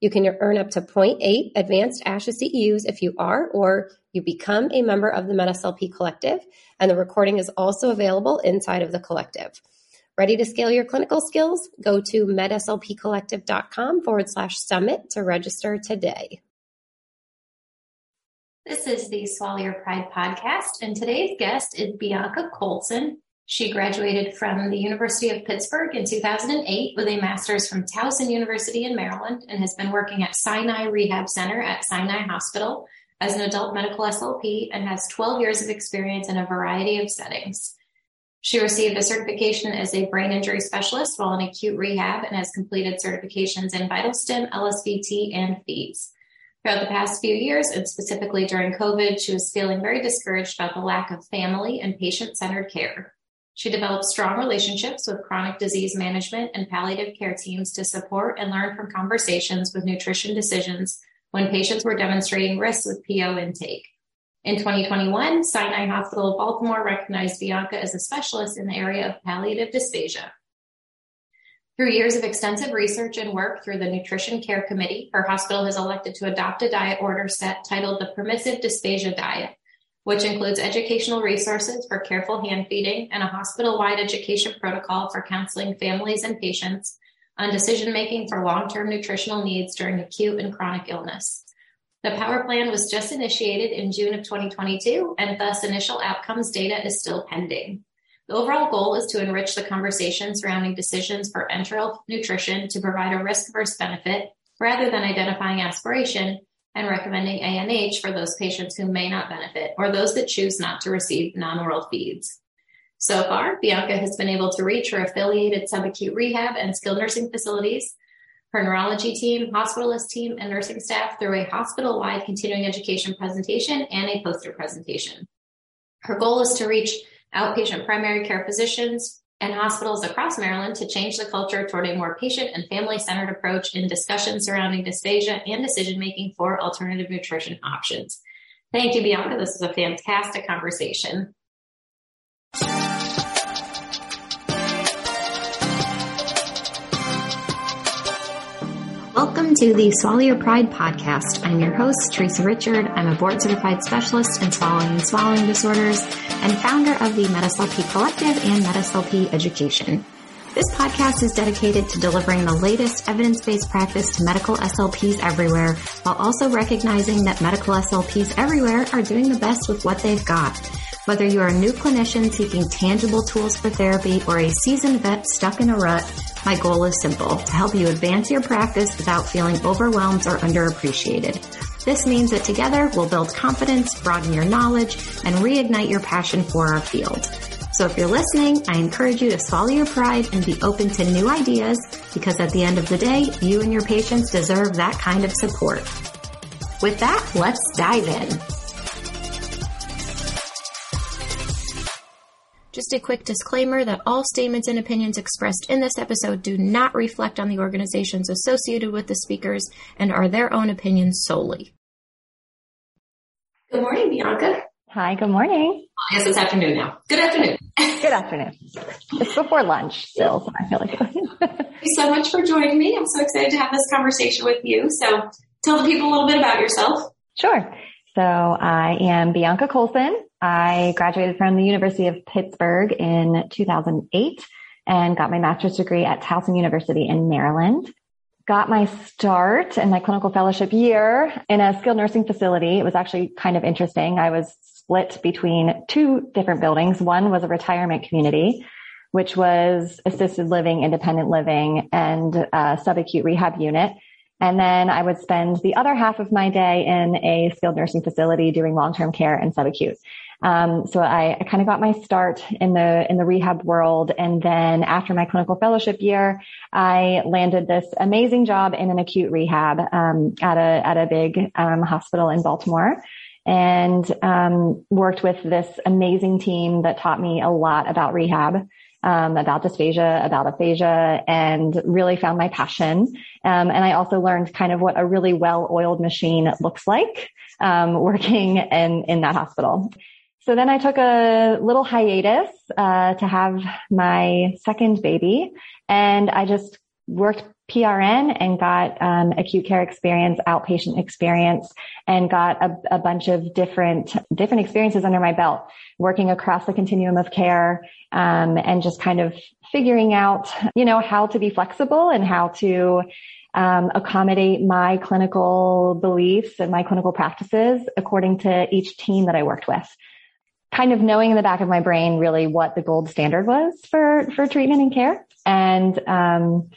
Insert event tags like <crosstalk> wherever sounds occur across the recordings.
You can earn up to 0.8 advanced ASHA CEUs if you are or you become a member of the MedSLP Collective, and the recording is also available inside of the collective. Ready to scale your clinical skills? Go to medslpcollective.com forward slash summit to register today. This is the Swallow Your Pride podcast, and today's guest is Bianca Colson. She graduated from the University of Pittsburgh in 2008 with a master's from Towson University in Maryland and has been working at Sinai Rehab Center at Sinai Hospital as an adult medical SLP and has 12 years of experience in a variety of settings. She received a certification as a brain injury specialist while in acute rehab and has completed certifications in VitalStim, LSVT, and FEES. Throughout the past few years, and specifically during COVID, she was feeling very discouraged about the lack of family and patient centered care. She developed strong relationships with chronic disease management and palliative care teams to support and learn from conversations with nutrition decisions when patients were demonstrating risks with PO intake. In 2021, Sinai Hospital of Baltimore recognized Bianca as a specialist in the area of palliative dysphagia. Through years of extensive research and work through the Nutrition Care Committee, her hospital has elected to adopt a diet order set titled the Permissive Dysphagia Diet which includes educational resources for careful hand feeding and a hospital wide education protocol for counseling families and patients on decision making for long term nutritional needs during acute and chronic illness. The Power Plan was just initiated in June of 2022, and thus initial outcomes data is still pending. The overall goal is to enrich the conversation surrounding decisions for enteral nutrition to provide a risk versus benefit rather than identifying aspiration and recommending ANH for those patients who may not benefit or those that choose not to receive non-oral feeds. So far, Bianca has been able to reach her affiliated subacute rehab and skilled nursing facilities, her neurology team, hospitalist team, and nursing staff through a hospital-wide continuing education presentation and a poster presentation. Her goal is to reach outpatient primary care physicians, and hospitals across Maryland to change the culture toward a more patient and family centered approach in discussions surrounding dysphagia and decision making for alternative nutrition options. Thank you, Bianca. This is a fantastic conversation. Welcome to the Swallow Your Pride podcast. I'm your host, Theresa Richard. I'm a board certified specialist in swallowing and swallowing disorders and founder of the MedSLP Collective and MedSLP Education. This podcast is dedicated to delivering the latest evidence-based practice to medical SLPs everywhere, while also recognizing that medical SLPs everywhere are doing the best with what they've got. Whether you're a new clinician seeking tangible tools for therapy or a seasoned vet stuck in a rut, my goal is simple, to help you advance your practice without feeling overwhelmed or underappreciated. This means that together we'll build confidence, broaden your knowledge, and reignite your passion for our field. So if you're listening, I encourage you to swallow your pride and be open to new ideas because at the end of the day, you and your patients deserve that kind of support. With that, let's dive in. Just a quick disclaimer that all statements and opinions expressed in this episode do not reflect on the organizations associated with the speakers and are their own opinions solely. Good morning, Bianca. Hi, good morning. I guess it's afternoon now. Good afternoon. <laughs> Good afternoon. It's before lunch still, so I feel like. <laughs> Thank you so much for joining me. I'm so excited to have this conversation with you. So tell the people a little bit about yourself. Sure. So I am Bianca Colson. I graduated from the University of Pittsburgh in 2008 and got my master's degree at Towson University in Maryland. Got my start in my clinical fellowship year in a skilled nursing facility. It was actually kind of interesting. I was split between two different buildings. One was a retirement community which was assisted living, independent living, and uh, subacute rehab unit. And then I would spend the other half of my day in a skilled nursing facility doing long-term care and subacute. Um, so I, I kind of got my start in the in the rehab world, and then after my clinical fellowship year, I landed this amazing job in an acute rehab um, at a at a big um, hospital in Baltimore, and um, worked with this amazing team that taught me a lot about rehab um, about dysphagia, about aphasia, and really found my passion. Um, and I also learned kind of what a really well-oiled machine looks like um, working in in that hospital. So then I took a little hiatus uh, to have my second baby, and I just worked PRN and got um, acute care experience, outpatient experience, and got a, a, bunch of different different experiences under my belt, working across the continuum of care, um, and just kind of figuring out, you know, how to be flexible and how to um, accommodate my clinical beliefs and my clinical practices according to each team that I worked with. Kind of knowing in the back of my brain really what the gold standard was for for treatment and care, and um,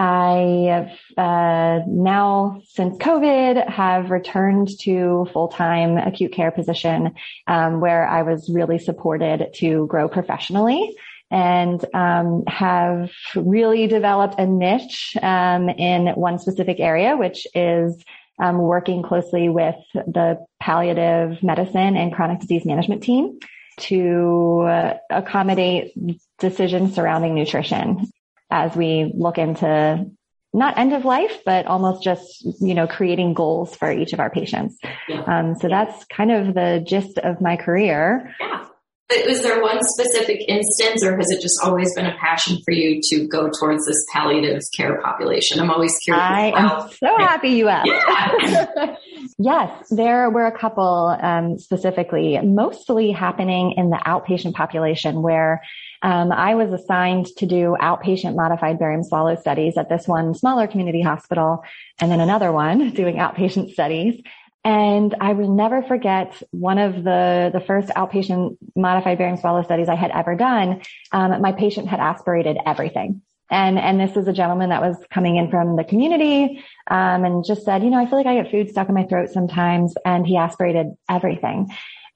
I have uh, now, since COVID, have returned to full-time acute care position um, where I was really supported to grow professionally and um, have really developed a niche um, in one specific area, which is um, working closely with the palliative medicine and chronic disease management team to uh, accommodate decisions surrounding nutrition as we look into not end of life, but almost just, you know, creating goals for each of our patients. Yeah. Um, so that's kind of the gist of my career. Yeah. But was there one specific instance or has it just always been a passion for you to go towards this palliative care population? I'm always curious. I am so happy you asked. Yeah. <laughs> yes, there were a couple um, specifically, mostly happening in the outpatient population where um, I was assigned to do outpatient modified barium swallow studies at this one smaller community hospital and then another one <laughs> doing outpatient studies. And I will never forget one of the, the first outpatient modified barium swallow studies I had ever done. Um, my patient had aspirated everything. And, and this is a gentleman that was coming in from the community, um, and just said, you know, I feel like I get food stuck in my throat sometimes. And he aspirated everything.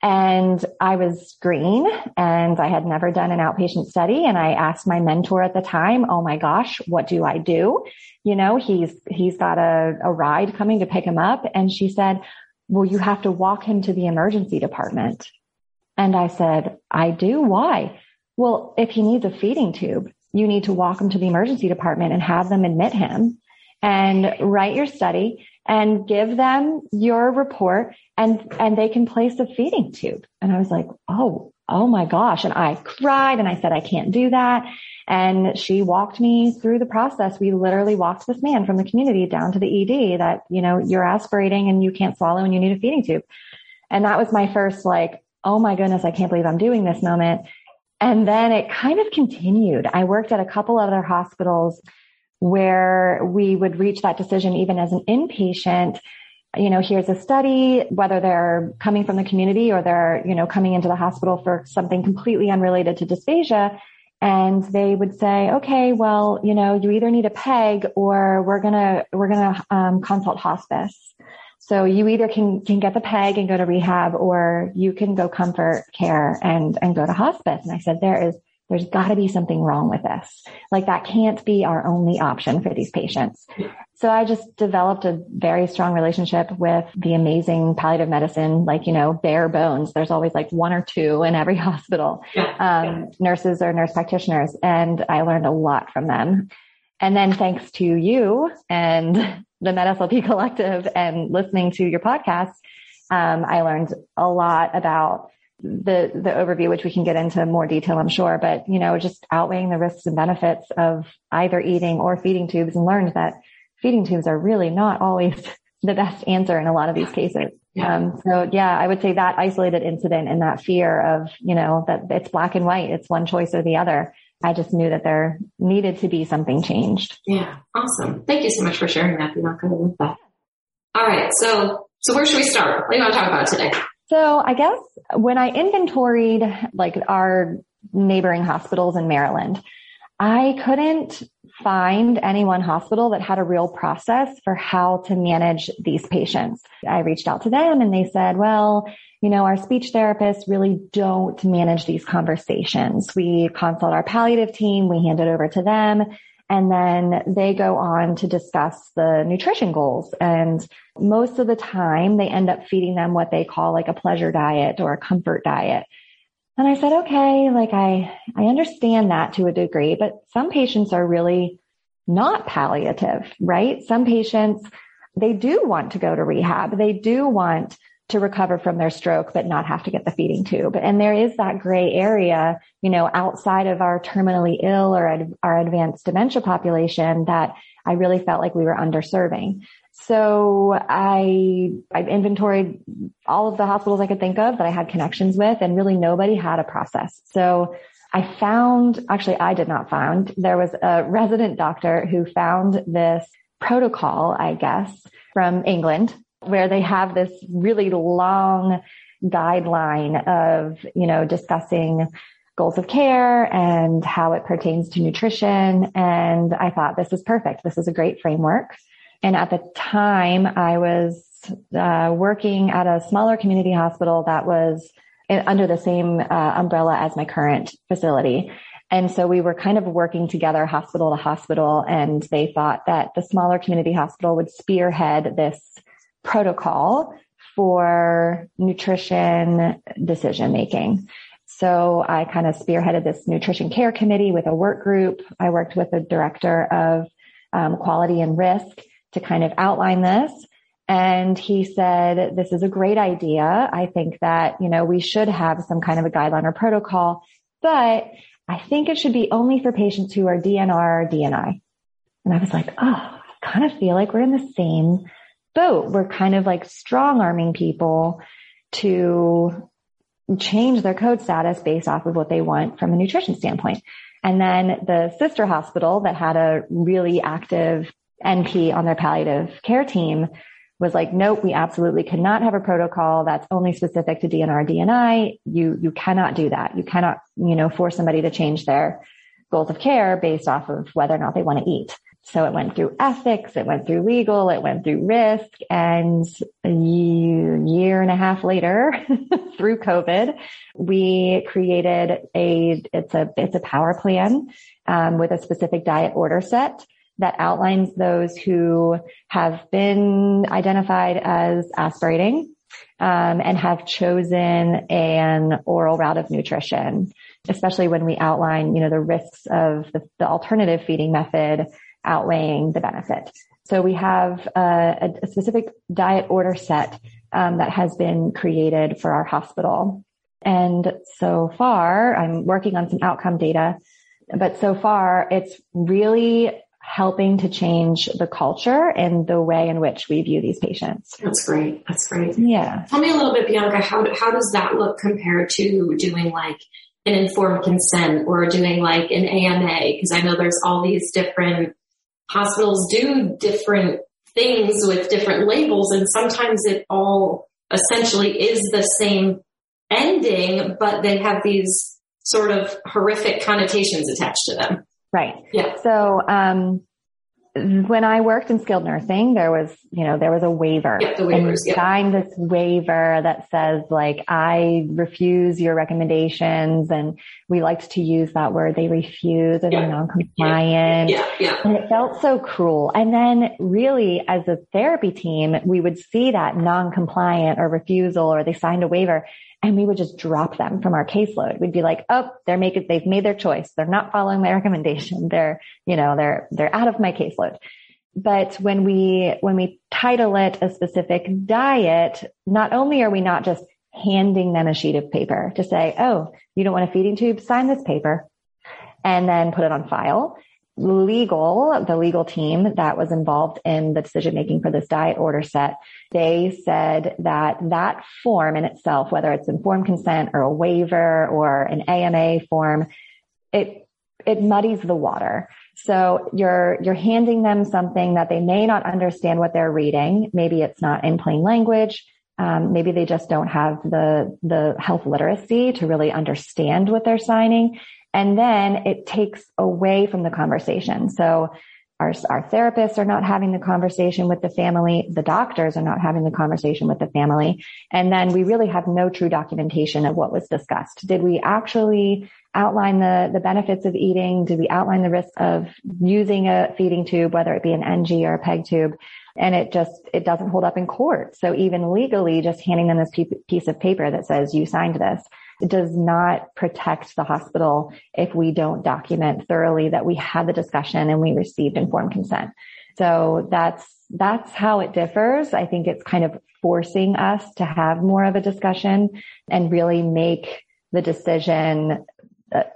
And I was green and I had never done an outpatient study. And I asked my mentor at the time, Oh my gosh, what do I do? You know, he's, he's got a, a ride coming to pick him up. And she said, well, you have to walk him to the emergency department. And I said, I do. Why? Well, if he needs a feeding tube, you need to walk him to the emergency department and have them admit him and write your study and give them your report and, and they can place a feeding tube. And I was like, Oh, oh my gosh. And I cried and I said, I can't do that. And she walked me through the process. We literally walked this man from the community down to the ED that, you know, you're aspirating and you can't swallow and you need a feeding tube. And that was my first like, oh my goodness, I can't believe I'm doing this moment. And then it kind of continued. I worked at a couple other hospitals where we would reach that decision even as an inpatient you know, here's a study, whether they're coming from the community or they're, you know, coming into the hospital for something completely unrelated to dysphagia. And they would say, okay, well, you know, you either need a PEG or we're going to, we're going to um, consult hospice. So you either can, can get the PEG and go to rehab or you can go comfort care and, and go to hospice. And I said, there is there's got to be something wrong with this. Like that can't be our only option for these patients. So I just developed a very strong relationship with the amazing palliative medicine, like, you know, bare bones. There's always like one or two in every <laughs> hospital, um, nurses or nurse practitioners. And I learned a lot from them. And then thanks to you and the MedSLP collective and listening to your podcast, um, I learned a lot about the the overview, which we can get into more detail, I'm sure, but you know, just outweighing the risks and benefits of either eating or feeding tubes, and learned that feeding tubes are really not always <laughs> the best answer in a lot of these cases. Yeah. Um, so yeah, I would say that isolated incident and that fear of you know that it's black and white, it's one choice or the other. I just knew that there needed to be something changed. Yeah, awesome. Thank you so much for sharing that, Bianca. With that. All right, so so where should we start? What do you want to talk about today? So I guess when I inventoried like our neighboring hospitals in Maryland. I couldn't find any one hospital that had a real process for how to manage these patients. I reached out to them and they said, well, you know, our speech therapists really don't manage these conversations. We consult our palliative team, we hand it over to them, and then they go on to discuss the nutrition goals. And most of the time they end up feeding them what they call like a pleasure diet or a comfort diet. And I said, okay, like I, I understand that to a degree, but some patients are really not palliative, right? Some patients, they do want to go to rehab. They do want to recover from their stroke, but not have to get the feeding tube. And there is that gray area, you know, outside of our terminally ill or ad- our advanced dementia population that I really felt like we were underserving. So I, I inventoried all of the hospitals I could think of that I had connections with and really nobody had a process. So I found, actually I did not find, there was a resident doctor who found this protocol, I guess, from England where they have this really long guideline of, you know, discussing goals of care and how it pertains to nutrition. And I thought this is perfect. This is a great framework. And at the time I was uh, working at a smaller community hospital that was under the same uh, umbrella as my current facility. And so we were kind of working together hospital to hospital and they thought that the smaller community hospital would spearhead this protocol for nutrition decision making. So I kind of spearheaded this nutrition care committee with a work group. I worked with the director of um, quality and risk to kind of outline this. And he said, this is a great idea. I think that, you know, we should have some kind of a guideline or protocol, but I think it should be only for patients who are DNR or DNI. And I was like, oh, I kind of feel like we're in the same boat. We're kind of like strong arming people to change their code status based off of what they want from a nutrition standpoint. And then the sister hospital that had a really active NP on their palliative care team was like, nope, we absolutely cannot have a protocol that's only specific to DNR DNI. You, you cannot do that. You cannot, you know, force somebody to change their goals of care based off of whether or not they want to eat. So it went through ethics, it went through legal, it went through risk, and a year, and a half later, <laughs> through COVID, we created a it's a it's a power plan um, with a specific diet order set that outlines those who have been identified as aspirating um, and have chosen an oral route of nutrition, especially when we outline, you know, the risks of the, the alternative feeding method outweighing the benefit. So we have a, a specific diet order set um, that has been created for our hospital. And so far, I'm working on some outcome data, but so far it's really helping to change the culture and the way in which we view these patients. That's great. That's great. Yeah. Tell me a little bit, Bianca, how, how does that look compared to doing like an informed consent or doing like an AMA? Because I know there's all these different hospitals do different things with different labels and sometimes it all essentially is the same ending, but they have these sort of horrific connotations attached to them. Right. Yeah. So, um, when I worked in skilled nursing, there was, you know, there was a waiver. Yep, the waivers, and sign this waiver that says like, I refuse your recommendations. And we liked to use that word. They refuse or they're non-compliant. Yeah, yeah. And it felt so cruel. And then really as a therapy team, we would see that non-compliant or refusal or they signed a waiver and we would just drop them from our caseload. We'd be like, oh, they're making, they've made their choice. They're not following my <laughs> recommendation. They're, you know, they're, they're out of my caseload. But when we, when we title it a specific diet, not only are we not just handing them a sheet of paper to say, oh, you don't want a feeding tube, sign this paper and then put it on file legal, the legal team that was involved in the decision making for this diet order set, they said that that form in itself, whether it's informed consent or a waiver or an AMA form, it, it muddies the water. So you're, you're handing them something that they may not understand what they're reading. Maybe it's not in plain language. Um, maybe they just don't have the the health literacy to really understand what they're signing, and then it takes away from the conversation. So our, our therapists are not having the conversation with the family. The doctors are not having the conversation with the family. And then we really have no true documentation of what was discussed. Did we actually outline the, the benefits of eating? Did we outline the risks of using a feeding tube, whether it be an NG or a PEG tube? And it just, it doesn't hold up in court. So even legally, just handing them this piece of paper that says you signed this does not protect the hospital if we don't document thoroughly that we had the discussion and we received informed consent. So that's, that's how it differs. I think it's kind of forcing us to have more of a discussion and really make the decision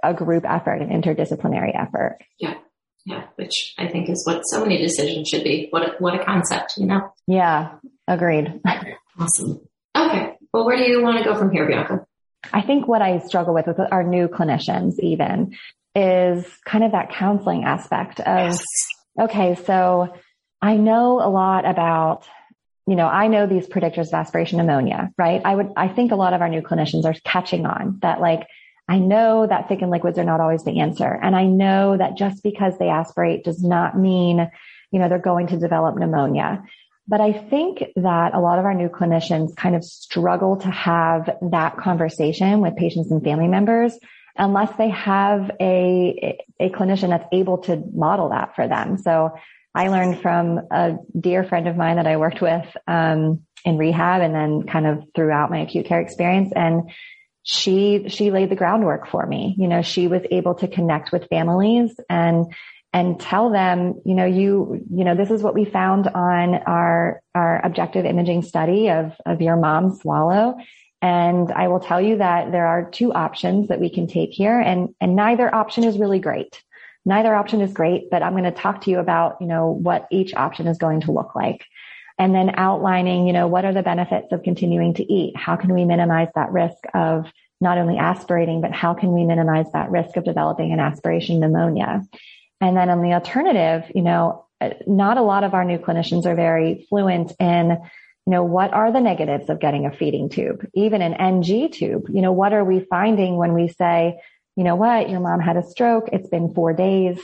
a group effort, an interdisciplinary effort. Yeah. Yeah. Which I think is what so many decisions should be. What a, what a concept, you know? Yeah. Agreed. Awesome. Okay. Well, where do you want to go from here, Bianca? I think what I struggle with with our new clinicians even is kind of that counseling aspect of, yes. okay, so I know a lot about, you know, I know these predictors of aspiration pneumonia, right? I would, I think a lot of our new clinicians are catching on that like, I know that thickened liquids are not always the answer. And I know that just because they aspirate does not mean, you know, they're going to develop pneumonia. But I think that a lot of our new clinicians kind of struggle to have that conversation with patients and family members unless they have a, a clinician that's able to model that for them. So I learned from a dear friend of mine that I worked with, um, in rehab and then kind of throughout my acute care experience. And she, she laid the groundwork for me. You know, she was able to connect with families and and tell them, you know, you, you know, this is what we found on our, our objective imaging study of, of your mom's swallow. And I will tell you that there are two options that we can take here and, and neither option is really great. Neither option is great, but I'm going to talk to you about, you know, what each option is going to look like. And then outlining, you know, what are the benefits of continuing to eat? How can we minimize that risk of not only aspirating, but how can we minimize that risk of developing an aspiration pneumonia? And then on the alternative, you know, not a lot of our new clinicians are very fluent in, you know, what are the negatives of getting a feeding tube, even an NG tube? You know, what are we finding when we say, you know what, your mom had a stroke. It's been four days.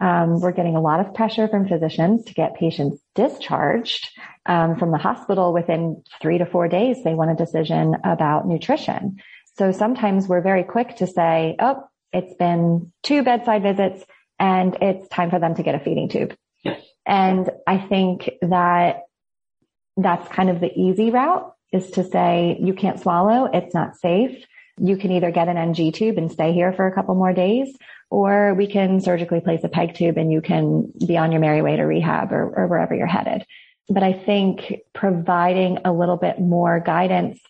Um, we're getting a lot of pressure from physicians to get patients discharged um, from the hospital within three to four days. They want a decision about nutrition. So sometimes we're very quick to say, oh, it's been two bedside visits and it's time for them to get a feeding tube. Yes. And I think that that's kind of the easy route is to say you can't swallow. It's not safe. You can either get an NG tube and stay here for a couple more days, or we can surgically place a peg tube and you can be on your merry way to rehab or, or wherever you're headed. But I think providing a little bit more guidance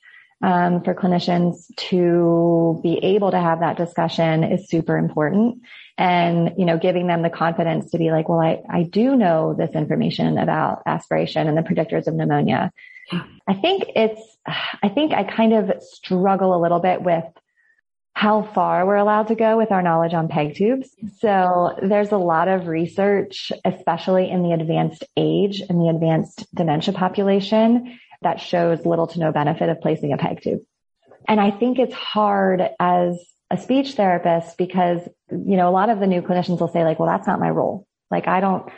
um, for clinicians to be able to have that discussion is super important and, you know, giving them the confidence to be like, well, I, I do know this information about aspiration and the predictors of pneumonia. I think it's, I think I kind of struggle a little bit with how far we're allowed to go with our knowledge on peg tubes. So there's a lot of research, especially in the advanced age and the advanced dementia population that shows little to no benefit of placing a peg tube. And I think it's hard as a speech therapist because, you know, a lot of the new clinicians will say like, well, that's not my role. Like I don't,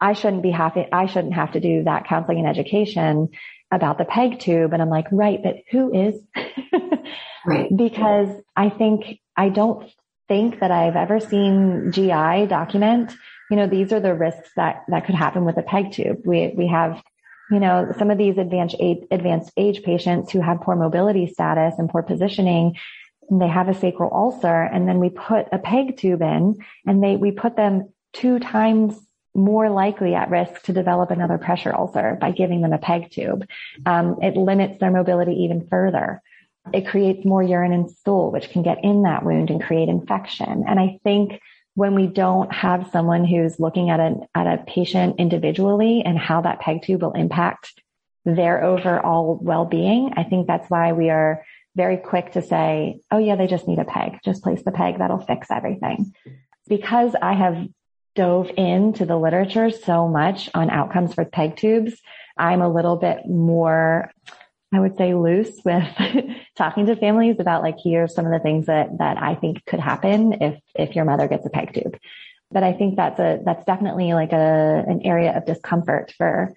I shouldn't be happy. I shouldn't have to do that counseling and education about the peg tube. And I'm like, right, but who is? right. <laughs> Because I think, I don't think that I've ever seen GI document, you know, these are the risks that, that could happen with a peg tube. We, we have, you know, some of these advanced age, advanced age patients who have poor mobility status and poor positioning and they have a sacral ulcer and then we put a peg tube in and they, we put them two times more likely at risk to develop another pressure ulcer by giving them a peg tube. Um, it limits their mobility even further. It creates more urine and stool, which can get in that wound and create infection. And I think when we don't have someone who's looking at a, at a patient individually and how that peg tube will impact their overall well-being, I think that's why we are very quick to say, oh yeah, they just need a peg. Just place the peg. That'll fix everything. Because I have dove into the literature so much on outcomes for peg tubes, I'm a little bit more I would say loose <laughs> with talking to families about like, here's some of the things that, that I think could happen if, if your mother gets a peg tube. But I think that's a, that's definitely like a, an area of discomfort for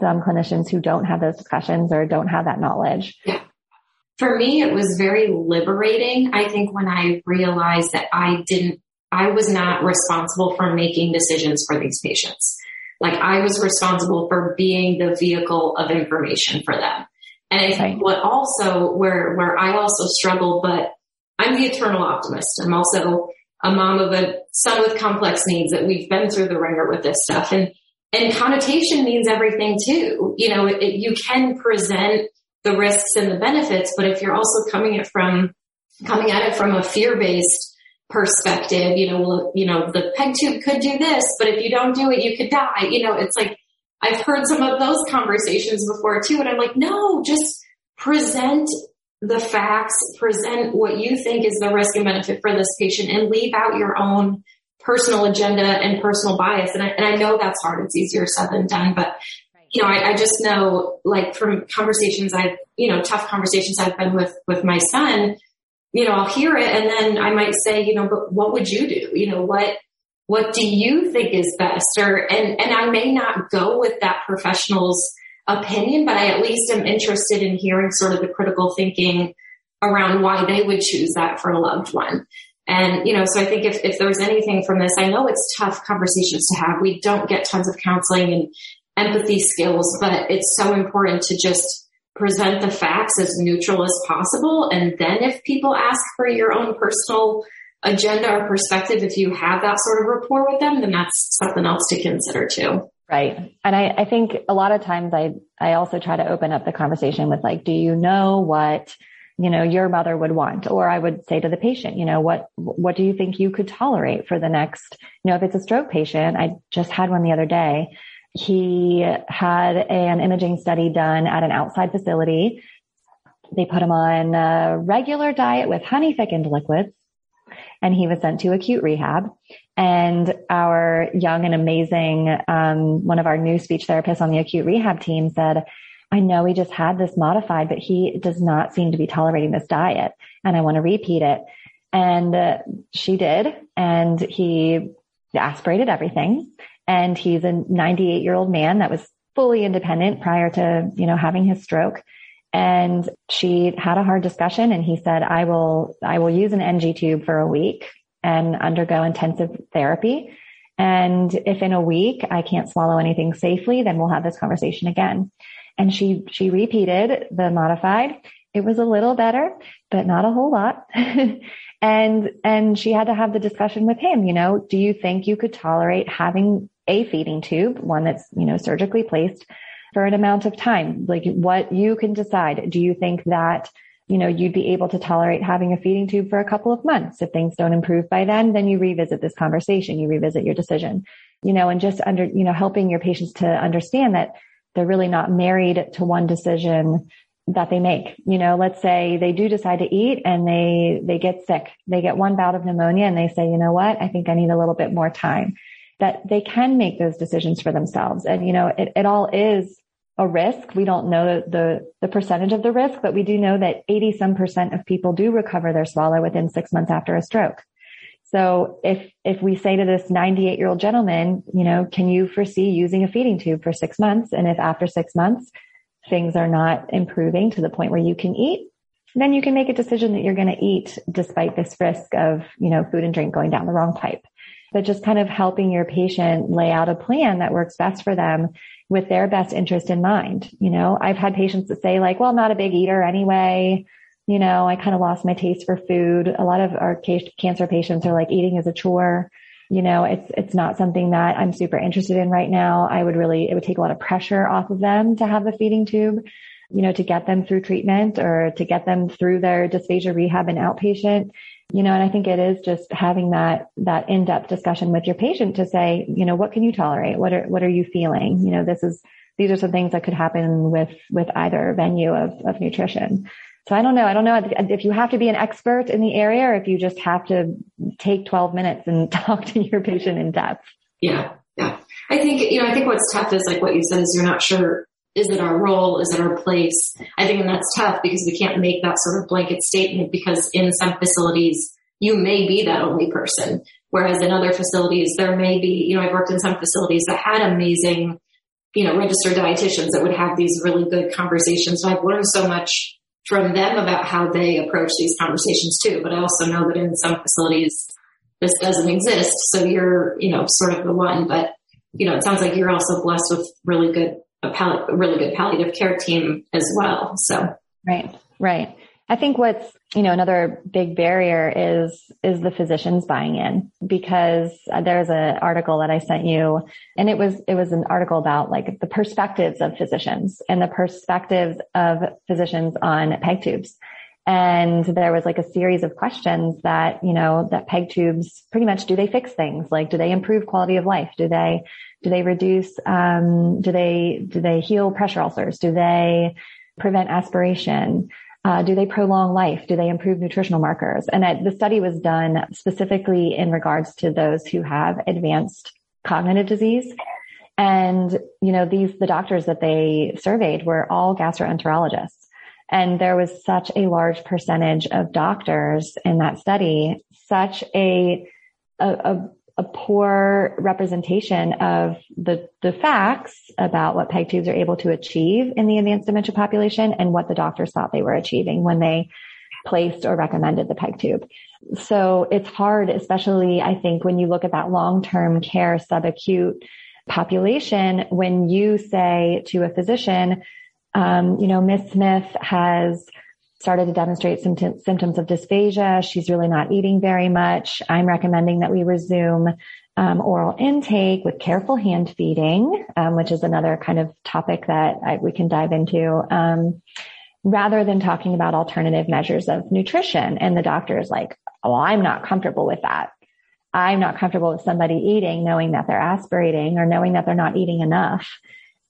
some clinicians who don't have those discussions or don't have that knowledge. For me, it was very liberating. I think when I realized that I didn't, I was not responsible for making decisions for these patients. Like I was responsible for being the vehicle of information for them. And I think right. what also, where, where I also struggle, but I'm the eternal optimist. I'm also a mom of a son with complex needs that we've been through the ringer with this stuff. And, and connotation means everything too. You know, it, it, you can present the risks and the benefits, but if you're also coming it from, coming at it from a fear-based perspective, you know, well, you know, the peg tube could do this, but if you don't do it, you could die. You know, it's like, I've heard some of those conversations before too, and I'm like, no, just present the facts, present what you think is the risk and benefit for this patient and leave out your own personal agenda and personal bias. And I, and I know that's hard. It's easier said than done, but you know, I, I, just know like from conversations I've, you know, tough conversations I've been with, with my son, you know, I'll hear it and then I might say, you know, but what would you do? You know, what, what do you think is best? Or, and, and I may not go with that professional's opinion, but I at least am interested in hearing sort of the critical thinking around why they would choose that for a loved one. And, you know, so I think if, if there's anything from this, I know it's tough conversations to have. We don't get tons of counseling and empathy skills, but it's so important to just present the facts as neutral as possible. And then if people ask for your own personal agenda or perspective, if you have that sort of rapport with them, then that's something else to consider too. Right. And I, I think a lot of times I, I also try to open up the conversation with like, do you know what, you know, your mother would want? Or I would say to the patient, you know, what, what do you think you could tolerate for the next, you know, if it's a stroke patient, I just had one the other day. He had an imaging study done at an outside facility. They put him on a regular diet with honey thickened liquids and he was sent to acute rehab. And our young and amazing, um, one of our new speech therapists on the acute rehab team said, I know he just had this modified, but he does not seem to be tolerating this diet and I want to repeat it. And uh, she did. And he aspirated everything. And he's a 98 year old man that was fully independent prior to, you know, having his stroke. And she had a hard discussion and he said, I will, I will use an NG tube for a week and undergo intensive therapy. And if in a week I can't swallow anything safely, then we'll have this conversation again. And she, she repeated the modified. It was a little better, but not a whole lot. <laughs> and, and she had to have the discussion with him, you know, do you think you could tolerate having a feeding tube, one that's, you know, surgically placed for an amount of time? Like what you can decide. Do you think that you know, you'd be able to tolerate having a feeding tube for a couple of months. If things don't improve by then, then you revisit this conversation, you revisit your decision, you know, and just under, you know, helping your patients to understand that they're really not married to one decision that they make. You know, let's say they do decide to eat and they, they get sick. They get one bout of pneumonia and they say, you know what? I think I need a little bit more time that they can make those decisions for themselves. And, you know, it, it all is a risk. We don't know the, the percentage of the risk, but we do know that 80 some percent of people do recover their swallow within six months after a stroke. So if, if we say to this 98 year old gentleman, you know, can you foresee using a feeding tube for six months? And if after six months things are not improving to the point where you can eat, then you can make a decision that you're going to eat despite this risk of, you know, food and drink going down the wrong pipe. But just kind of helping your patient lay out a plan that works best for them with their best interest in mind. You know, I've had patients that say like, well, I'm not a big eater anyway. You know, I kind of lost my taste for food. A lot of our cancer patients are like eating is a chore. You know, it's, it's not something that I'm super interested in right now. I would really, it would take a lot of pressure off of them to have the feeding tube, you know, to get them through treatment or to get them through their dysphagia rehab and outpatient you know, and I think it is just having that, that in-depth discussion with your patient to say, you know, what can you tolerate? What are, what are you feeling? You know, this is, these are some things that could happen with, with either venue of, of nutrition. So I don't know. I don't know if you have to be an expert in the area or if you just have to take 12 minutes and <laughs> talk to your patient in depth. Yeah. Yeah. I think, you know, I think what's tough is like what you said is you're not sure is it our role? Is it our place? I think that's tough because we can't make that sort of blanket statement because in some facilities, you may be that only person. Whereas in other facilities, there may be, you know, I've worked in some facilities that had amazing, you know, registered dietitians that would have these really good conversations. And I've learned so much from them about how they approach these conversations too. But I also know that in some facilities, this doesn't exist. So you're, you know, sort of the one, but you know, it sounds like you're also blessed with really good, a, a really good palliative care team as well. So. Right, right. I think what's, you know, another big barrier is, is the physicians buying in because there's an article that I sent you and it was, it was an article about like the perspectives of physicians and the perspectives of physicians on peg tubes. And there was like a series of questions that, you know, that peg tubes pretty much do they fix things? Like, do they improve quality of life? Do they, do they reduce, um, do they, do they heal pressure ulcers? Do they prevent aspiration? Uh, do they prolong life? Do they improve nutritional markers? And the study was done specifically in regards to those who have advanced cognitive disease. And, you know, these, the doctors that they surveyed were all gastroenterologists. And there was such a large percentage of doctors in that study, such a, a, a, a poor representation of the, the facts about what PEG tubes are able to achieve in the advanced dementia population and what the doctors thought they were achieving when they placed or recommended the PEG tube. So it's hard, especially I think when you look at that long-term care subacute population, when you say to a physician, um, you know, Miss Smith has started to demonstrate some symptoms of dysphagia. She's really not eating very much. I'm recommending that we resume um, oral intake with careful hand feeding, um, which is another kind of topic that I, we can dive into. Um, rather than talking about alternative measures of nutrition. And the doctor is like, oh, I'm not comfortable with that. I'm not comfortable with somebody eating knowing that they're aspirating or knowing that they're not eating enough.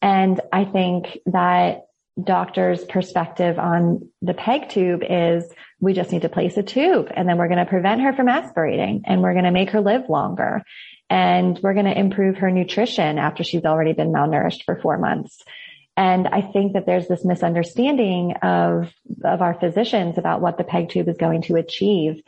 And I think that doctor's perspective on the peg tube is we just need to place a tube and then we're going to prevent her from aspirating and we're going to make her live longer and we're going to improve her nutrition after she's already been malnourished for four months. And I think that there's this misunderstanding of, of our physicians about what the peg tube is going to achieve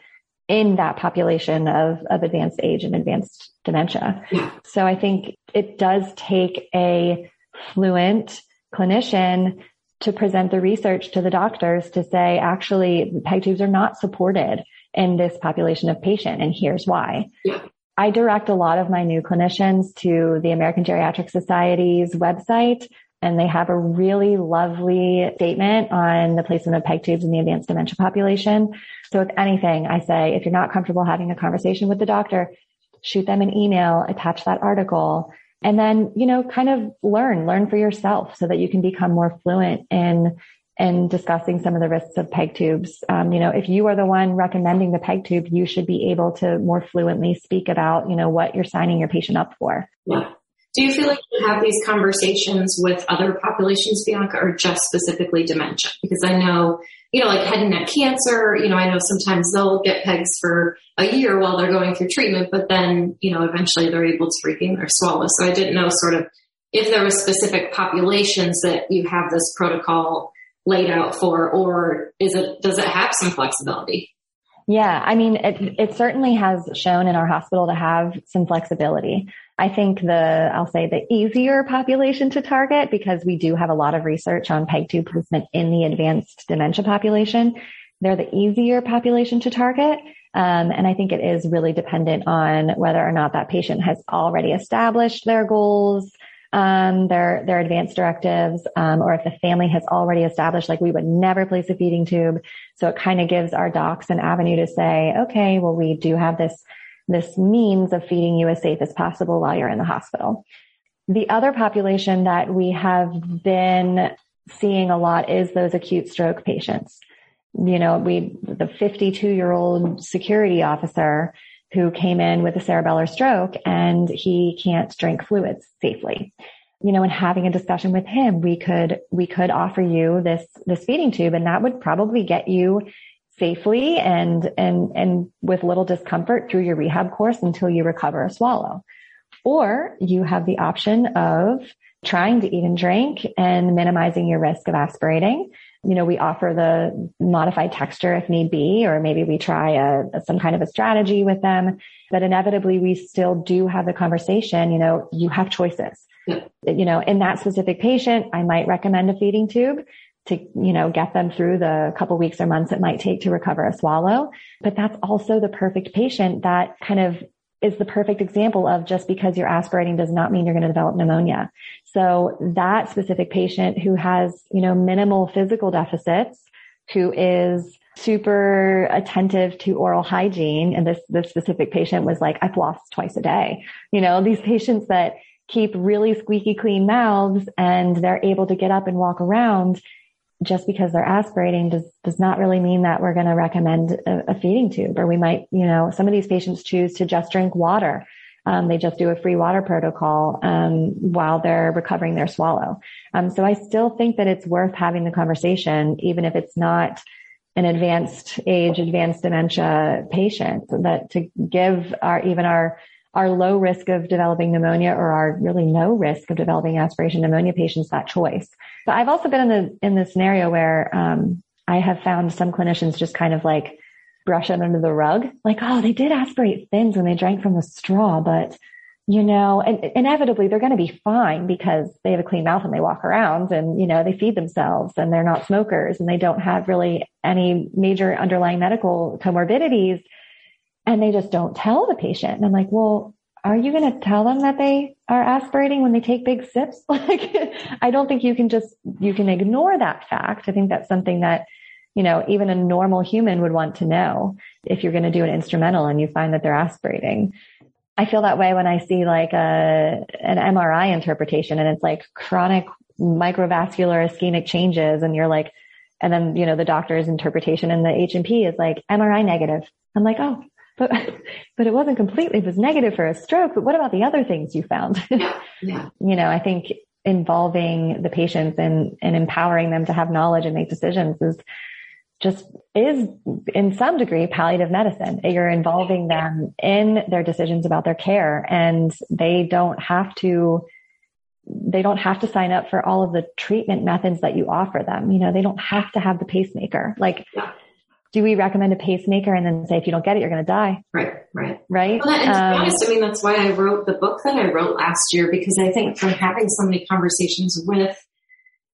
in that population of, of advanced age and advanced dementia. So I think it does take a fluent clinician to present the research to the doctors to say, actually, PEG tubes are not supported in this population of patient. And here's why. Yeah. I direct a lot of my new clinicians to the American Geriatric Society's website and they have a really lovely statement on the placement of PEG tubes in the advanced dementia population. So if anything, I say, if you're not comfortable having a conversation with the doctor, shoot them an email, attach that article and then, you know, kind of learn, learn for yourself so that you can become more fluent in in discussing some of the risks of peg tubes. Um, you know, if you are the one recommending the peg tube, you should be able to more fluently speak about, you know, what you're signing your patient up for. Yeah. Do you feel like you have these conversations with other populations, Bianca, or just specifically dementia? Because I know, you know, like head and neck cancer, you know, I know sometimes they'll get pegs for a year while they're going through treatment, but then, you know, eventually they're able to regain their swallow. So I didn't know sort of if there was specific populations that you have this protocol laid out for, or is it, does it have some flexibility? Yeah, I mean, it, it certainly has shown in our hospital to have some flexibility. I think the, I'll say the easier population to target because we do have a lot of research on PEG tube placement in the advanced dementia population. They're the easier population to target. Um, and I think it is really dependent on whether or not that patient has already established their goals, um, their their advanced directives, um, or if the family has already established, like we would never place a feeding tube. So it kind of gives our docs an avenue to say, okay, well, we do have this this means of feeding you as safe as possible while you're in the hospital. The other population that we have been seeing a lot is those acute stroke patients. You know, we, the 52 year old security officer who came in with a cerebellar stroke and he can't drink fluids safely. You know, and having a discussion with him, we could, we could offer you this, this feeding tube and that would probably get you safely and, and, and with little discomfort through your rehab course until you recover a swallow. Or you have the option of trying to eat and drink and minimizing your risk of aspirating. You know, we offer the modified texture if need be, or maybe we try a, some kind of a strategy with them. But inevitably, we still do have the conversation. You know, you have choices. Yeah. You know, in that specific patient, I might recommend a feeding tube to, you know, get them through the couple weeks or months it might take to recover a swallow. But that's also the perfect patient that kind of is the perfect example of just because you're aspirating does not mean you're going to develop pneumonia. So that specific patient who has, you know, minimal physical deficits, who is super attentive to oral hygiene. And this, this specific patient was like, I floss twice a day. You know, these patients that keep really squeaky clean mouths and they're able to get up and walk around just because they're aspirating does, does not really mean that we're going to recommend a, a, feeding tube or we might, you know, some of these patients choose to just drink water. Um, they just do a free water protocol, um, while they're recovering their swallow. Um, so I still think that it's worth having the conversation, even if it's not an advanced age, advanced dementia patient that to give our, even our our low risk of developing pneumonia or our really no risk of developing aspiration pneumonia patients that choice. But I've also been in the in the scenario where um, I have found some clinicians just kind of like brush it under the rug, like, oh, they did aspirate thins when they drank from the straw, but you know, and inevitably they're going to be fine because they have a clean mouth and they walk around and, you know, they feed themselves and they're not smokers and they don't have really any major underlying medical comorbidities and they just don't tell the patient. And I'm like, well, are you going to tell them that they are aspirating when they take big sips? <laughs> Like, I don't think you can just, you can ignore that fact. I think that's something that, you know, even a normal human would want to know if you're going to do an instrumental and you find that they're aspirating. I feel that way when I see like a, an MRI interpretation and it's like chronic microvascular ischemic changes and you're like, and then, you know, the doctor's interpretation and the H&P is like MRI negative. I'm like, oh, but <laughs> but it wasn't completely it was negative for a stroke but what about the other things you found? <laughs> Yeah, yeah. you know i think involving the patients and and empowering them to have knowledge and make decisions is just is in some degree palliative medicine. You're involving them in their decisions about their care and they don't have to they don't have to sign up for all of the treatment methods that you offer them. You know they don't have to have the pacemaker. Like do we recommend a pacemaker and then say if you don't get it you're going to die? Right right. Right? Well, and to um, be honest i mean that's why i wrote the book that i wrote last year because i think from having so many conversations with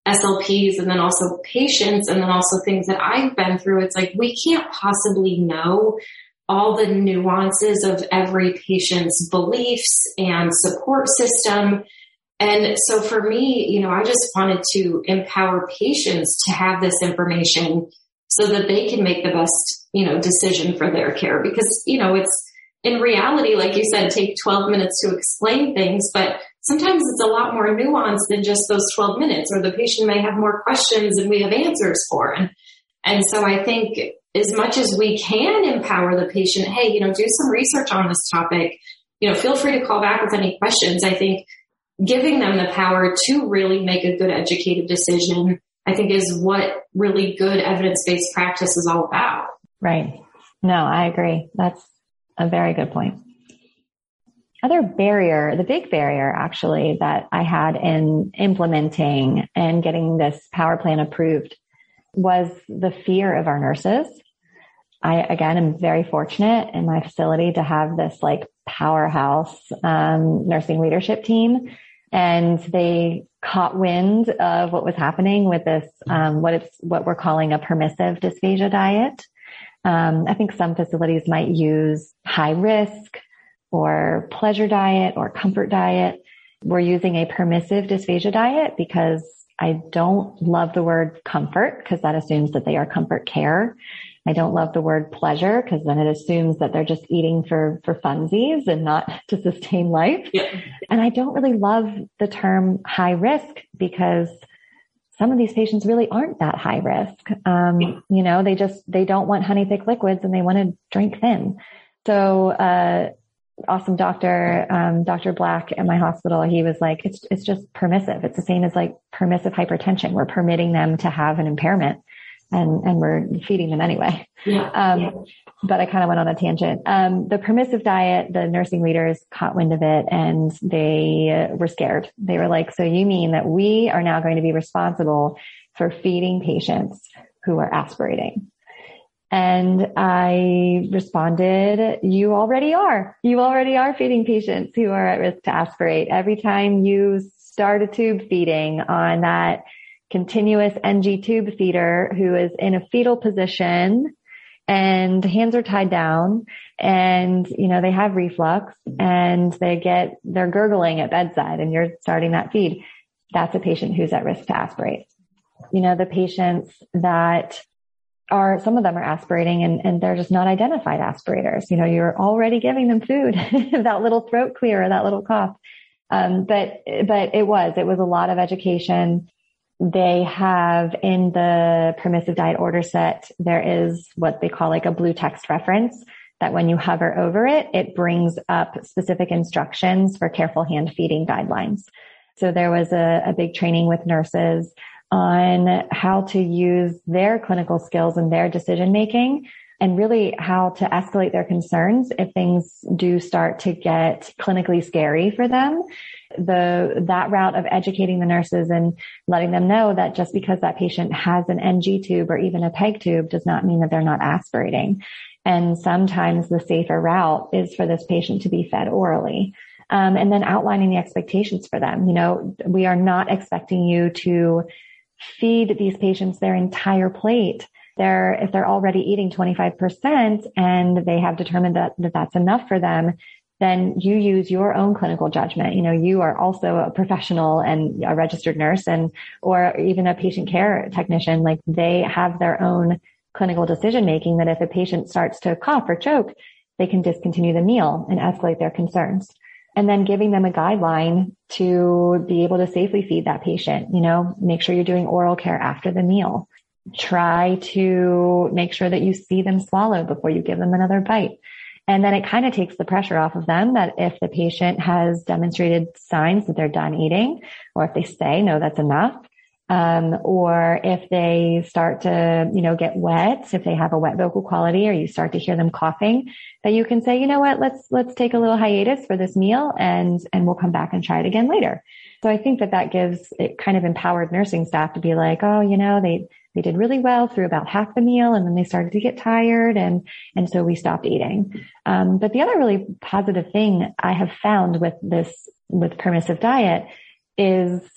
slps and then also patients and then also things that i've been through it's like we can't possibly know all the nuances of every patient's beliefs and support system. And so for me, you know, I just wanted to empower patients to have this information so that they can make the best, you know, decision for their care. Because, you know, it's in reality, like you said, take 12 minutes to explain things, but sometimes it's a lot more nuanced than just those 12 minutes, or the patient may have more questions than we have answers for. And, and so I think as much as we can empower the patient, hey, you know, do some research on this topic, you know, feel free to call back with any questions. I think giving them the power to really make a good educated decision I think is what really good evidence-based practice is all about. Right. No, I agree. That's a very good point. Other barrier, the big barrier actually that I had in implementing and getting this power plan approved was the fear of our nurses. I again am very fortunate in my facility to have this like powerhouse um, nursing leadership team and they caught wind of what was happening with this, um, what it's, what we're calling a permissive dysphagia diet. Um, I think some facilities might use high risk or pleasure diet or comfort diet. We're using a permissive dysphagia diet because I don't love the word comfort because that assumes that they are comfort care. I don't love the word pleasure because then it assumes that they're just eating for, for funsies and not <laughs> to sustain life. Yeah. And I don't really love the term high risk because some of these patients really aren't that high risk. Um, yeah. you know, they just, they don't want honey thick liquids and they want to drink thin. So, uh, awesome doctor, um, Dr. Black at my hospital, he was like, it's, it's just permissive. It's the same as like permissive hypertension. We're permitting them to have an impairment and, and we're feeding them anyway. Yeah. Um, yeah. but I kind of went on a tangent. Um, the permissive diet, the nursing leaders caught wind of it and they were scared. They were like, so you mean that we are now going to be responsible for feeding patients who are aspirating? And I responded, you already are. You already are feeding patients who are at risk to aspirate. Every time you start a tube feeding on that continuous NG tube feeder who is in a fetal position and hands are tied down and, you know, they have reflux and they get, they're gurgling at bedside and you're starting that feed. That's a patient who's at risk to aspirate. You know, the patients that are, some of them are aspirating and, and they're just not identified aspirators. You know, you're already giving them food, <laughs> that little throat clear, or that little cough. Um, but, but it was, it was a lot of education. They have in the permissive diet order set, there is what they call like a blue text reference that when you hover over it, it brings up specific instructions for careful hand feeding guidelines. So there was a, a big training with nurses on how to use their clinical skills and their decision making and really how to escalate their concerns if things do start to get clinically scary for them. The, that route of educating the nurses and letting them know that just because that patient has an NG tube or even a PEG tube does not mean that they're not aspirating. And sometimes the safer route is for this patient to be fed orally. Um, and then outlining the expectations for them. You know, we are not expecting you to feed these patients their entire plate. They're, if they're already eating 25% and they have determined that, that that's enough for them, then you use your own clinical judgment. You know, you are also a professional and a registered nurse and, or even a patient care technician. Like they have their own clinical decision making that if a patient starts to cough or choke, they can discontinue the meal and escalate their concerns and then giving them a guideline to be able to safely feed that patient. You know, make sure you're doing oral care after the meal. Try to make sure that you see them swallow before you give them another bite. And then it kind of takes the pressure off of them that if the patient has demonstrated signs that they're done eating, or if they say, no, that's enough, um, or if they start to, you know, get wet, if they have a wet vocal quality or you start to hear them coughing, that you can say, you know what, let's, let's take a little hiatus for this meal and, and we'll come back and try it again later. So I think that that gives it kind of empowered nursing staff to be like, oh, you know, they, they did really well through about half the meal and then they started to get tired and, and so we stopped eating. Um, but the other really positive thing I have found with this, with permissive diet is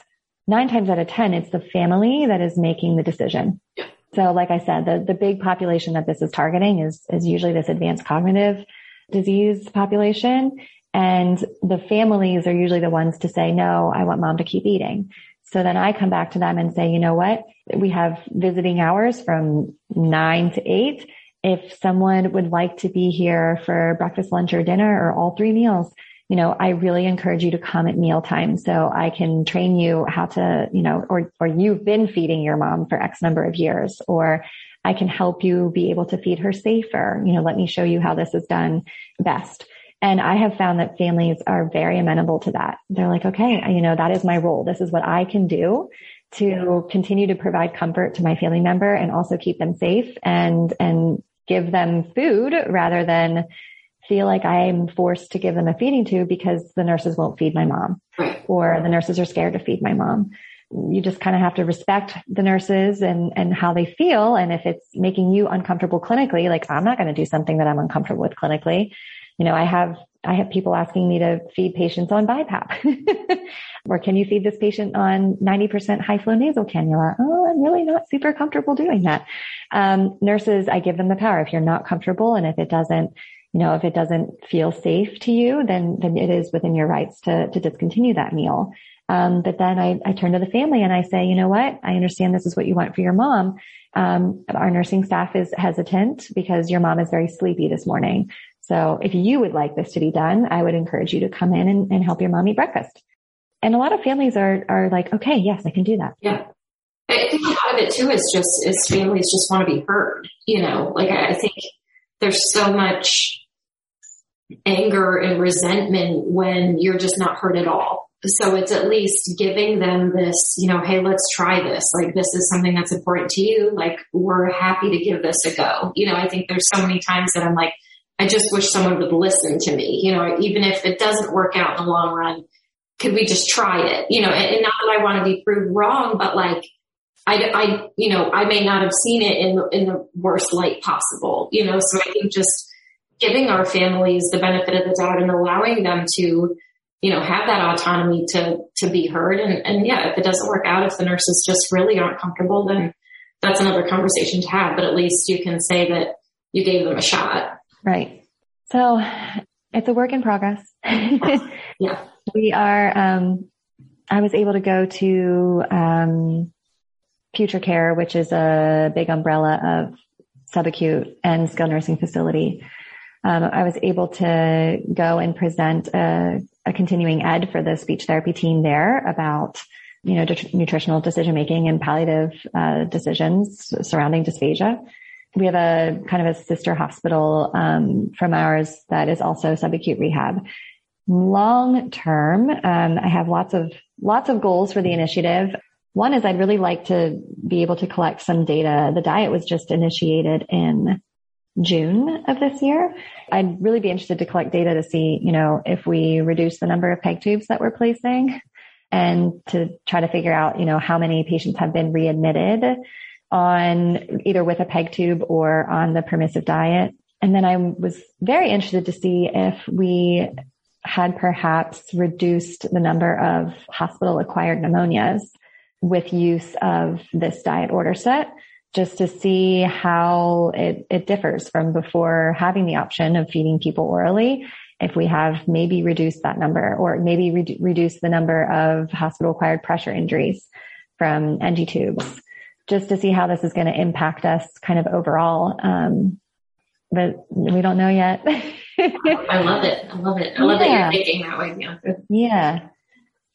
nine times out of 10, it's the family that is making the decision. Yeah. So like I said, the, the big population that this is targeting is, is usually this advanced cognitive disease population. And the families are usually the ones to say, no, I want mom to keep eating. So then I come back to them and say, you know what? We have visiting hours from nine to eight. If someone would like to be here for breakfast, lunch or dinner or all three meals, you know, I really encourage you to come at mealtime so I can train you how to, you know, or, or you've been feeding your mom for X number of years, or I can help you be able to feed her safer. You know, let me show you how this is done best. And I have found that families are very amenable to that. They're like, okay, you know, that is my role. This is what I can do to continue to provide comfort to my family member and also keep them safe and, and give them food rather than feel like I'm forced to give them a feeding tube because the nurses won't feed my mom or the nurses are scared to feed my mom. You just kind of have to respect the nurses and, and how they feel. And if it's making you uncomfortable clinically, like I'm not going to do something that I'm uncomfortable with clinically. You know, I have, I have people asking me to feed patients on BiPAP <laughs> or can you feed this patient on 90% high flow nasal cannula? Oh, I'm really not super comfortable doing that. Um, nurses, I give them the power. If you're not comfortable and if it doesn't you know, if it doesn't feel safe to you, then, then it is within your rights to, to discontinue that meal. Um, but then I, I turn to the family and I say, you know what? I understand this is what you want for your mom. Um, our nursing staff is hesitant because your mom is very sleepy this morning. So if you would like this to be done, I would encourage you to come in and, and help your mom eat breakfast. And a lot of families are, are like, okay, yes, I can do that. Yeah. I think a lot of it too is just, is families just want to be heard. You know, like I think there's so much anger and resentment when you're just not heard at all. so it's at least giving them this, you know, hey, let's try this. Like, this is something that's important to you. Like, we're happy to give this a go. You know, I think there's so many times that I'm like, I just wish someone would listen to me. You know, even if it doesn't work out in the long run, could we just try it? You know, and, not that I want to be proved wrong, but like, I, I, you know, I may not have seen it in in the worst light possible, you know, so I think just giving our families the benefit of the doubt and allowing them to, you know, have that autonomy to, to be heard. And, and yeah, if it doesn't work out, if the nurses just really aren't comfortable, then that's another conversation to have, but at least you can say that you gave them a shot. Right. So it's a work in progress. <laughs> yeah. We are, um, I was able to go to, um, Future Care, which is a big umbrella of subacute and skilled nursing facility. Um, I was able to go and present a, a, continuing ed for the speech therapy team there about, you know, nutritional decision making and palliative uh, decisions surrounding dysphagia. We have a kind of a sister hospital um, from ours that is also subacute rehab. Long term, um, I have lots of lots of goals for the initiative. One is I'd really like to be able to collect some data. The diet was just initiated in June of this year. I'd really be interested to collect data to see, you know, if we reduce the number of peg tubes that we're placing and to try to figure out, you know, how many patients have been readmitted on either with a peg tube or on the permissive diet. And then I was very interested to see if we had perhaps reduced the number of hospital acquired pneumonias with use of this diet order set just to see how it, it differs from before having the option of feeding people orally. If we have maybe reduced that number or maybe re- reduce the number of hospital acquired pressure injuries from NG tubes, just to see how this is going to impact us kind of overall. Um, but we don't know yet. <laughs> I love it. I love it. I love yeah. that you're thinking that way, Bianca. Yeah.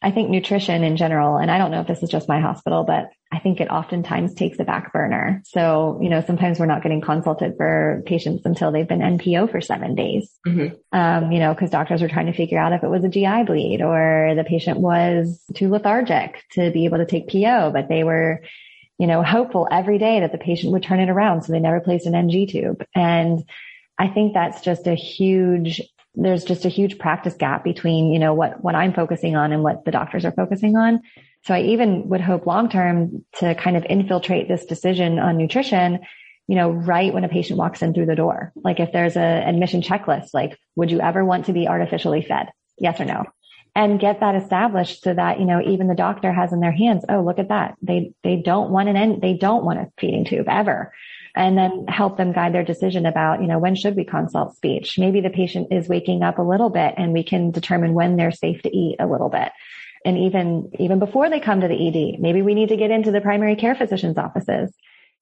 I think nutrition in general, and I don't know if this is just my hospital, but I think it oftentimes takes a back burner. So, you know, sometimes we're not getting consulted for patients until they've been NPO for seven days. Mm-hmm. Um, you know, cause doctors are trying to figure out if it was a GI bleed or the patient was too lethargic to be able to take PO, but they were, you know, hopeful every day that the patient would turn it around. So they never placed an NG tube. And I think that's just a huge there's just a huge practice gap between, you know, what, what I'm focusing on and what the doctors are focusing on. So I even would hope long term to kind of infiltrate this decision on nutrition, you know, right when a patient walks in through the door. Like if there's a admission checklist, like, would you ever want to be artificially fed? Yes or no? And get that established so that, you know, even the doctor has in their hands, oh, look at that. They, they don't want an end, they don't want a feeding tube ever and then help them guide their decision about, you know, when should we consult speech? Maybe the patient is waking up a little bit and we can determine when they're safe to eat a little bit. And even, even before they come to the ED, maybe we need to get into the primary care physician's offices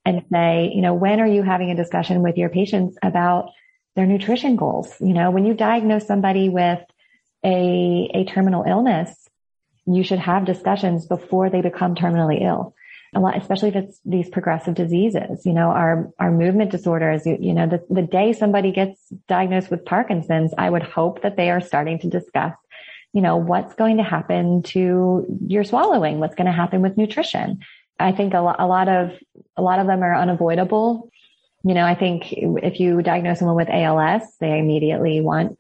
and say, you know, when are you having a discussion with your patients about their nutrition goals? You know, when you diagnose somebody with a, a terminal illness, you should have discussions before they become terminally ill a lot, especially if it's these progressive diseases, you know, our, our movement disorders, you, you know, the, the day somebody gets diagnosed with Parkinson's, I would hope that they are starting to discuss, you know, what's going to happen to your swallowing? What's going to happen with nutrition? I think a lot, a lot of, a lot of them are unavoidable. You know, I think if you diagnose someone with ALS, they immediately want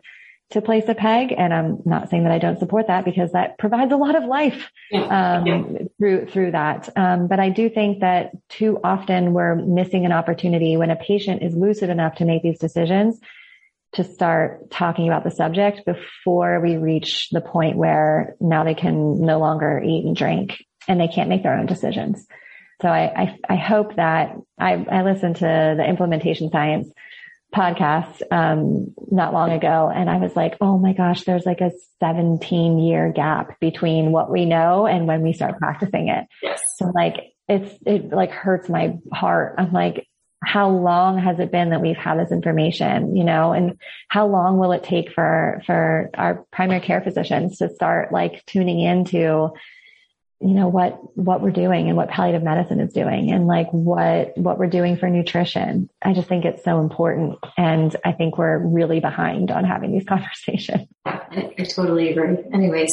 to place a peg. And I'm not saying that I don't support that because that provides a lot of life, um, yeah. through, through that. Um, but I do think that too often we're missing an opportunity when a patient is lucid enough to make these decisions to start talking about the subject before we reach the point where now they can no longer eat and drink and they can't make their own decisions. So I, I, I hope that I, I listened to the implementation science podcast um, not long ago, and I was like, oh my gosh, there's like a 17 year gap between what we know and when we start practicing it. Yes. So like it's it like hurts my heart. I'm like, how long has it been that we've had this information, you know, and how long will it take for, for our primary care physicians to start like tuning into you know, what, what we're doing and what palliative medicine is doing and like what, what we're doing for nutrition. I just think it's so important. And I think we're really behind on having these <laughs> conversations. I, I totally agree. Anyways,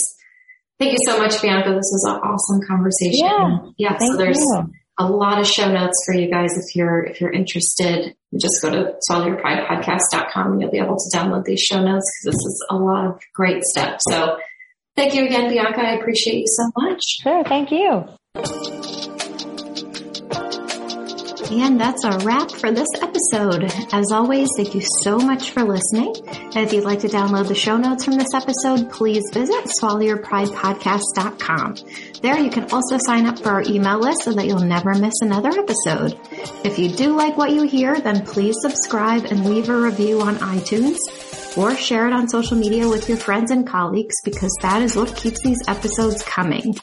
Thank you so much, Bianca. This was an awesome conversation. Yeah. Yeah. So there's you. a lot of show notes for you guys if you're if you're interested. Just go to swallowyourpridepodcast.com and you'll be able to download these show notes because this is a lot of great stuff. So thank you again, Bianca. I appreciate you so much. Sure. Thank you. And that's a wrap for this episode. As always, thank you so much for listening. And if you'd like to download the show notes from this episode, please visit swallowyourpridepodcast.com. There you can also sign up for our email list so that you'll never miss another episode. If you do like what you hear, then please subscribe and leave a review on iTunes or share it on social media with your friends and colleagues because that is what keeps these episodes coming.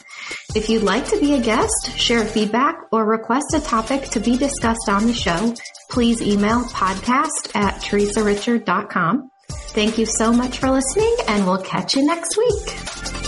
If you'd like to be a guest, share feedback, or request a topic to be discussed on the show, please email podcast at theresarichard.com. Thank you so much for listening and we'll catch you next week.